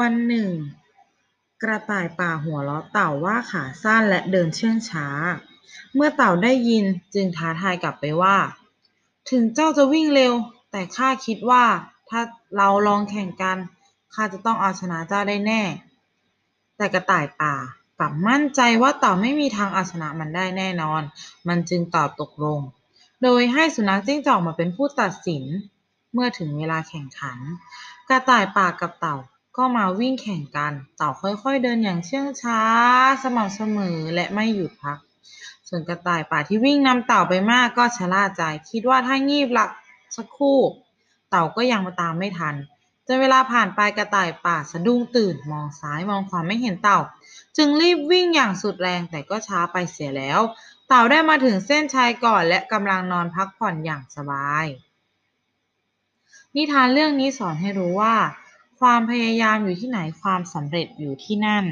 วันหนึ่ง กระต่ายป่าหัวเราะเต่าว่าขาสั้นและเดินเชื่องช้า เมื่อเต่าได้ยินจึงท้าทายกลับไปว่า ถึงเจ้าจะวิ่งเร็ว แต่ข้าคิดว่า ถ้าเราลองแข่งกันข้าจะต้องเอาชนะเจ้าได้แน่ แต่กระต่ายป่ากลับมั่นใจว่าเต่าไม่มีทางเอาชนะมันได้แน่นอน มันจึงตอบตกลง โดยให้สุนัขจิ้งจอกมาเป็นผู้ตัดสิน เมื่อถึงเวลาแข่งขัน กระต่ายป่ากับเต่า ก็มาวิ่งแข่งกัน เต่าค่อยๆ เดินอย่างเชื่องช้า สม่ำเสมอและไม่หยุดพัก ส่วนกระต่ายป่าที่วิ่งนำเต่าไปมากก็ชะล่าใจ คิดว่าถ้างีบหลับสักครู่ เต่าก็ยังมาตามไม่ทันจนเวลาผ่านไปกระต่ายป่าสะดุ้งตื่นมองซ้ายมองขวาไม่เห็นเต่า จึงรีบวิ่งอย่างสุดแรงแต่ก็ช้าไปเสียแล้ว เต่าได้มาถึงเส้นชัยก่อนและกำลังนอนพักผ่อนอย่างสบาย นิทานเรื่องนี้สอนให้รู้ว่า ความพยายามอยู่ที่ไหนความสำเร็จอยู่ที่นั่น